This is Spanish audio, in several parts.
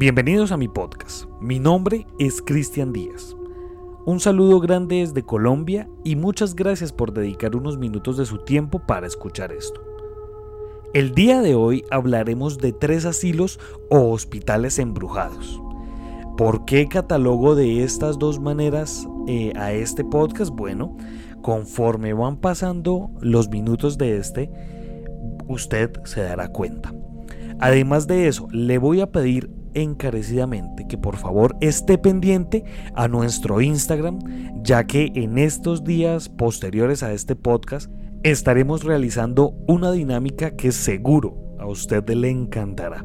Bienvenidos a mi podcast. Mi nombre es Cristian Díaz. Un saludo grande desde Colombia y muchas gracias por dedicar unos minutos de su tiempo para escuchar esto. El día de hoy hablaremos de tres asilos o hospitales embrujados. ¿Por qué catalogo de estas dos maneras eh, a este podcast? Bueno, conforme van pasando los minutos de este, usted se dará cuenta. Además de eso, le voy a pedir encarecidamente que por favor esté pendiente a nuestro Instagram, ya que en estos días posteriores a este podcast estaremos realizando una dinámica que seguro a usted le encantará.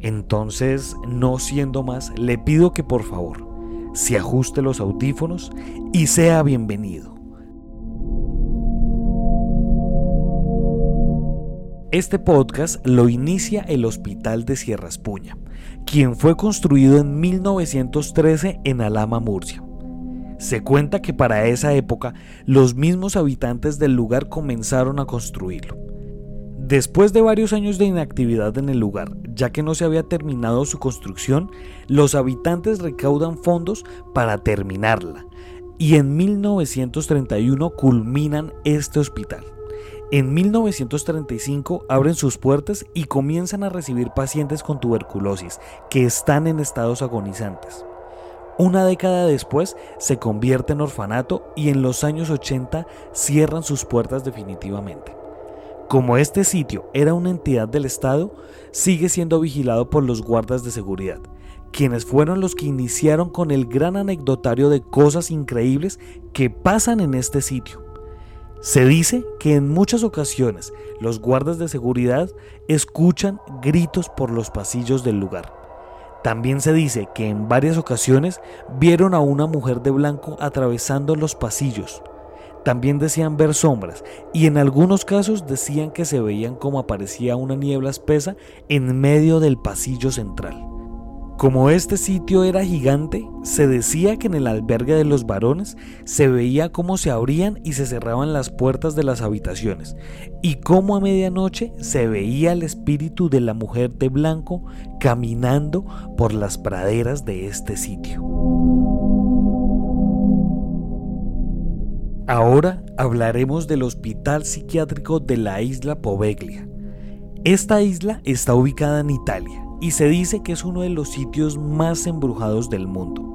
Entonces, no siendo más, le pido que por favor se ajuste los audífonos y sea bienvenido. Este podcast lo inicia el Hospital de Sierra Espuña, quien fue construido en 1913 en Alama, Murcia. Se cuenta que para esa época los mismos habitantes del lugar comenzaron a construirlo. Después de varios años de inactividad en el lugar, ya que no se había terminado su construcción, los habitantes recaudan fondos para terminarla y en 1931 culminan este hospital. En 1935 abren sus puertas y comienzan a recibir pacientes con tuberculosis que están en estados agonizantes. Una década después se convierte en orfanato y en los años 80 cierran sus puertas definitivamente. Como este sitio era una entidad del Estado, sigue siendo vigilado por los guardas de seguridad, quienes fueron los que iniciaron con el gran anecdotario de cosas increíbles que pasan en este sitio. Se dice que en muchas ocasiones los guardas de seguridad escuchan gritos por los pasillos del lugar. También se dice que en varias ocasiones vieron a una mujer de blanco atravesando los pasillos. También decían ver sombras y en algunos casos decían que se veían como aparecía una niebla espesa en medio del pasillo central. Como este sitio era gigante, se decía que en el albergue de los varones se veía cómo se abrían y se cerraban las puertas de las habitaciones, y cómo a medianoche se veía el espíritu de la mujer de blanco caminando por las praderas de este sitio. Ahora hablaremos del hospital psiquiátrico de la isla Poveglia. Esta isla está ubicada en Italia y se dice que es uno de los sitios más embrujados del mundo.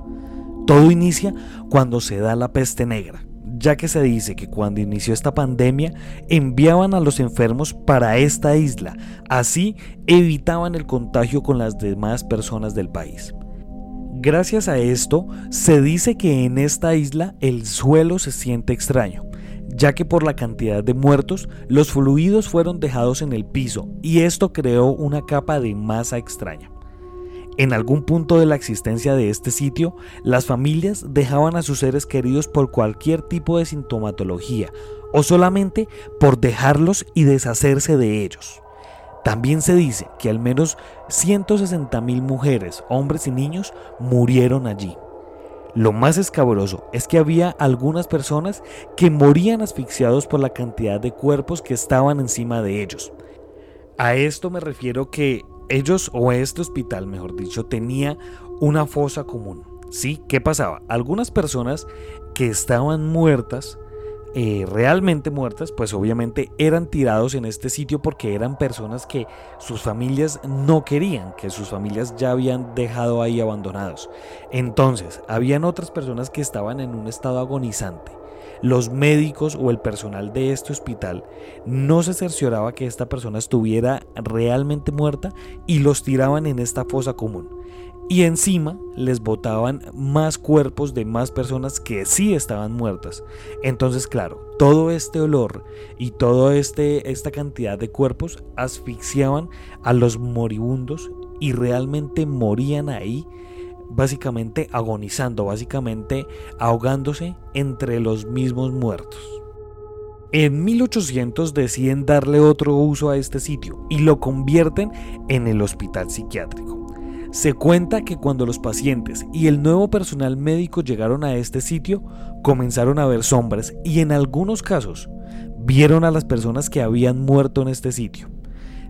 Todo inicia cuando se da la peste negra, ya que se dice que cuando inició esta pandemia enviaban a los enfermos para esta isla, así evitaban el contagio con las demás personas del país. Gracias a esto, se dice que en esta isla el suelo se siente extraño, ya que por la cantidad de muertos, los fluidos fueron dejados en el piso y esto creó una capa de masa extraña. En algún punto de la existencia de este sitio, las familias dejaban a sus seres queridos por cualquier tipo de sintomatología o solamente por dejarlos y deshacerse de ellos. También se dice que al menos 160.000 mujeres, hombres y niños murieron allí. Lo más escabroso es que había algunas personas que morían asfixiados por la cantidad de cuerpos que estaban encima de ellos. A esto me refiero que ellos o este hospital, mejor dicho, tenía una fosa común. ¿Sí? ¿Qué pasaba? Algunas personas que estaban muertas eh, realmente muertas, pues obviamente eran tirados en este sitio porque eran personas que sus familias no querían, que sus familias ya habían dejado ahí abandonados. Entonces, habían otras personas que estaban en un estado agonizante. Los médicos o el personal de este hospital no se cercioraba que esta persona estuviera realmente muerta y los tiraban en esta fosa común y encima les botaban más cuerpos de más personas que sí estaban muertas. Entonces, claro, todo este olor y toda este, esta cantidad de cuerpos asfixiaban a los moribundos y realmente morían ahí, básicamente agonizando, básicamente ahogándose entre los mismos muertos. En 1800 deciden darle otro uso a este sitio y lo convierten en el hospital psiquiátrico. Se cuenta que cuando los pacientes y el nuevo personal médico llegaron a este sitio, comenzaron a ver sombras y en algunos casos vieron a las personas que habían muerto en este sitio.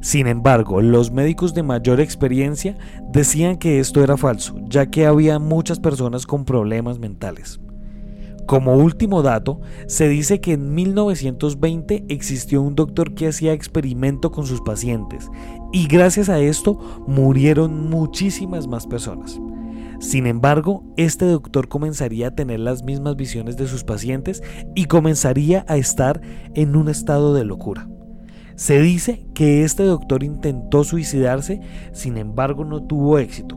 Sin embargo, los médicos de mayor experiencia decían que esto era falso, ya que había muchas personas con problemas mentales. Como último dato, se dice que en 1920 existió un doctor que hacía experimento con sus pacientes y gracias a esto murieron muchísimas más personas. Sin embargo, este doctor comenzaría a tener las mismas visiones de sus pacientes y comenzaría a estar en un estado de locura. Se dice que este doctor intentó suicidarse, sin embargo no tuvo éxito,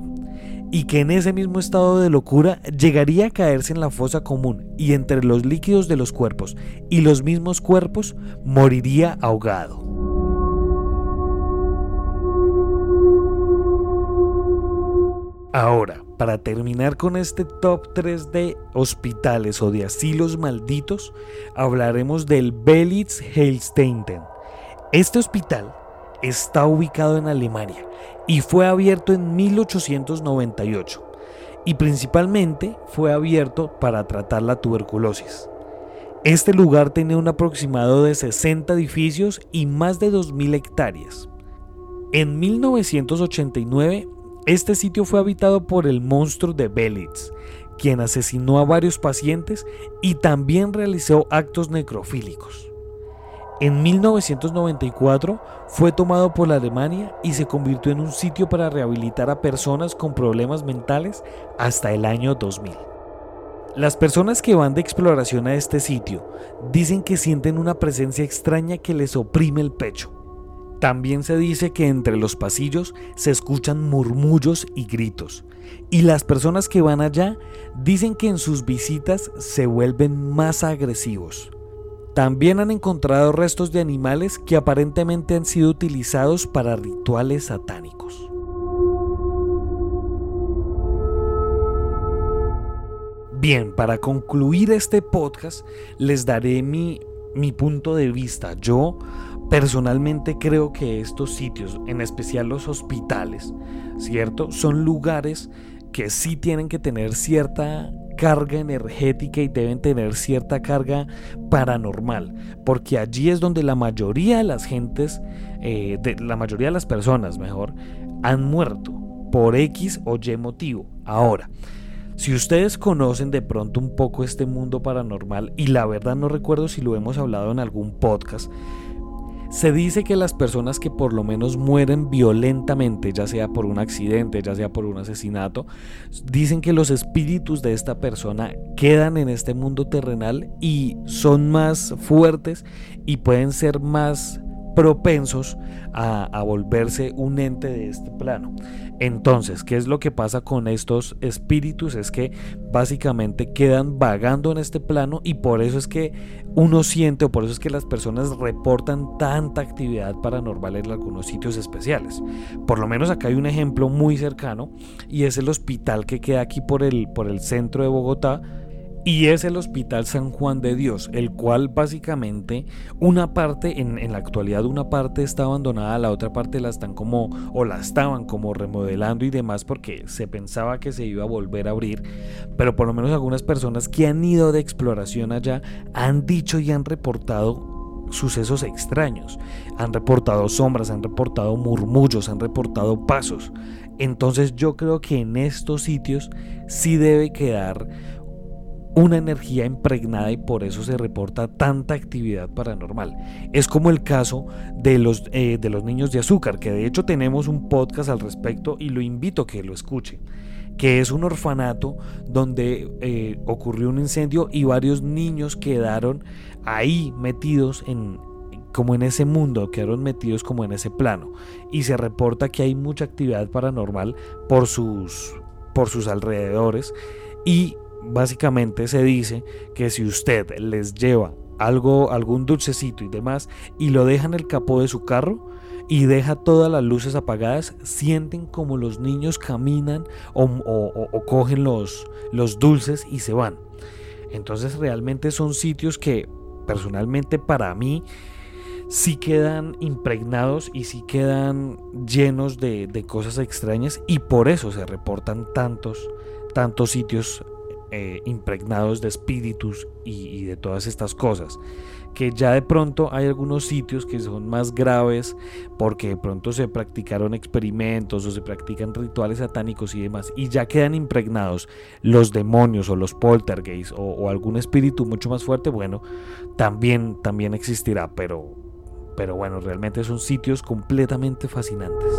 y que en ese mismo estado de locura llegaría a caerse en la fosa común y entre los líquidos de los cuerpos y los mismos cuerpos moriría ahogado. Ahora, para terminar con este top 3 de hospitales o de asilos malditos, hablaremos del Belitz Heilsteinten este hospital está ubicado en Alemania y fue abierto en 1898 y principalmente fue abierto para tratar la tuberculosis. Este lugar tiene un aproximado de 60 edificios y más de 2.000 hectáreas. En 1989, este sitio fue habitado por el monstruo de Belitz, quien asesinó a varios pacientes y también realizó actos necrofílicos. En 1994 fue tomado por la Alemania y se convirtió en un sitio para rehabilitar a personas con problemas mentales hasta el año 2000. Las personas que van de exploración a este sitio dicen que sienten una presencia extraña que les oprime el pecho. También se dice que entre los pasillos se escuchan murmullos y gritos, y las personas que van allá dicen que en sus visitas se vuelven más agresivos. También han encontrado restos de animales que aparentemente han sido utilizados para rituales satánicos. Bien, para concluir este podcast les daré mi, mi punto de vista. Yo personalmente creo que estos sitios, en especial los hospitales, ¿cierto? Son lugares que sí tienen que tener cierta carga energética y deben tener cierta carga paranormal, porque allí es donde la mayoría de las gentes, eh, de, la mayoría de las personas, mejor, han muerto por X o Y motivo. Ahora, si ustedes conocen de pronto un poco este mundo paranormal, y la verdad no recuerdo si lo hemos hablado en algún podcast, se dice que las personas que por lo menos mueren violentamente, ya sea por un accidente, ya sea por un asesinato, dicen que los espíritus de esta persona quedan en este mundo terrenal y son más fuertes y pueden ser más propensos a, volverse un ente de este plano. Entonces, ¿qué es lo que pasa con estos espíritus? Es que básicamente quedan vagando en este plano y por eso es que uno siente o por eso es que las personas reportan tanta actividad paranormal en algunos sitios especiales. Por lo menos acá hay un ejemplo muy cercano y es el hospital que queda aquí por el, por el centro de Bogotá y es el Hospital San Juan de Dios, el cual básicamente una parte, en, en, la actualidad una parte está abandonada, la otra parte la están como, o la estaban como remodelando y demás porque se pensaba que se iba a volver a abrir, pero por lo menos algunas personas que han ido de exploración allá han dicho y han reportado sucesos extraños, han reportado sombras, han reportado murmullos, han reportado pasos. Entonces yo creo que en estos sitios sí debe quedar una energía impregnada y por eso se reporta tanta actividad paranormal. Es como el caso de los, eh, de los niños de azúcar, que de hecho tenemos un podcast al respecto y lo invito a que lo escuche que es un orfanato donde eh, ocurrió un incendio y varios niños quedaron ahí metidos en como en ese mundo, quedaron metidos como en ese plano y se reporta que hay mucha actividad paranormal por sus por sus alrededores y básicamente se dice que si usted les lleva algo, algún dulcecito y demás, y lo deja en el capó de su carro y deja todas las luces apagadas, sienten como los niños caminan o, cogen los, dulces y se van. Entonces realmente son sitios que personalmente para mí sí quedan impregnados y sí quedan llenos de, de cosas extrañas y por eso se reportan tantos, tantos sitios eh, impregnados de espíritus y, de todas estas cosas. Que ya de pronto hay algunos sitios que son más graves porque de pronto se practicaron experimentos o se practican rituales satánicos y demás y ya quedan impregnados los demonios o los poltergeists o, o algún espíritu mucho más fuerte, bueno, también, también existirá, pero, pero bueno, realmente son sitios completamente fascinantes.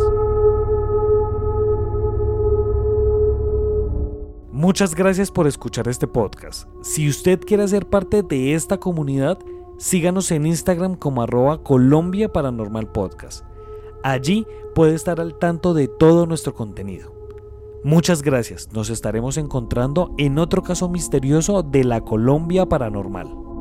Muchas gracias por escuchar este podcast. Si usted quiere ser parte de esta comunidad, síganos en Instagram como arroba Colombia Paranormal Podcast. Allí puede estar al tanto de todo nuestro contenido. Muchas gracias, nos estaremos encontrando en otro caso misterioso de la Colombia Paranormal.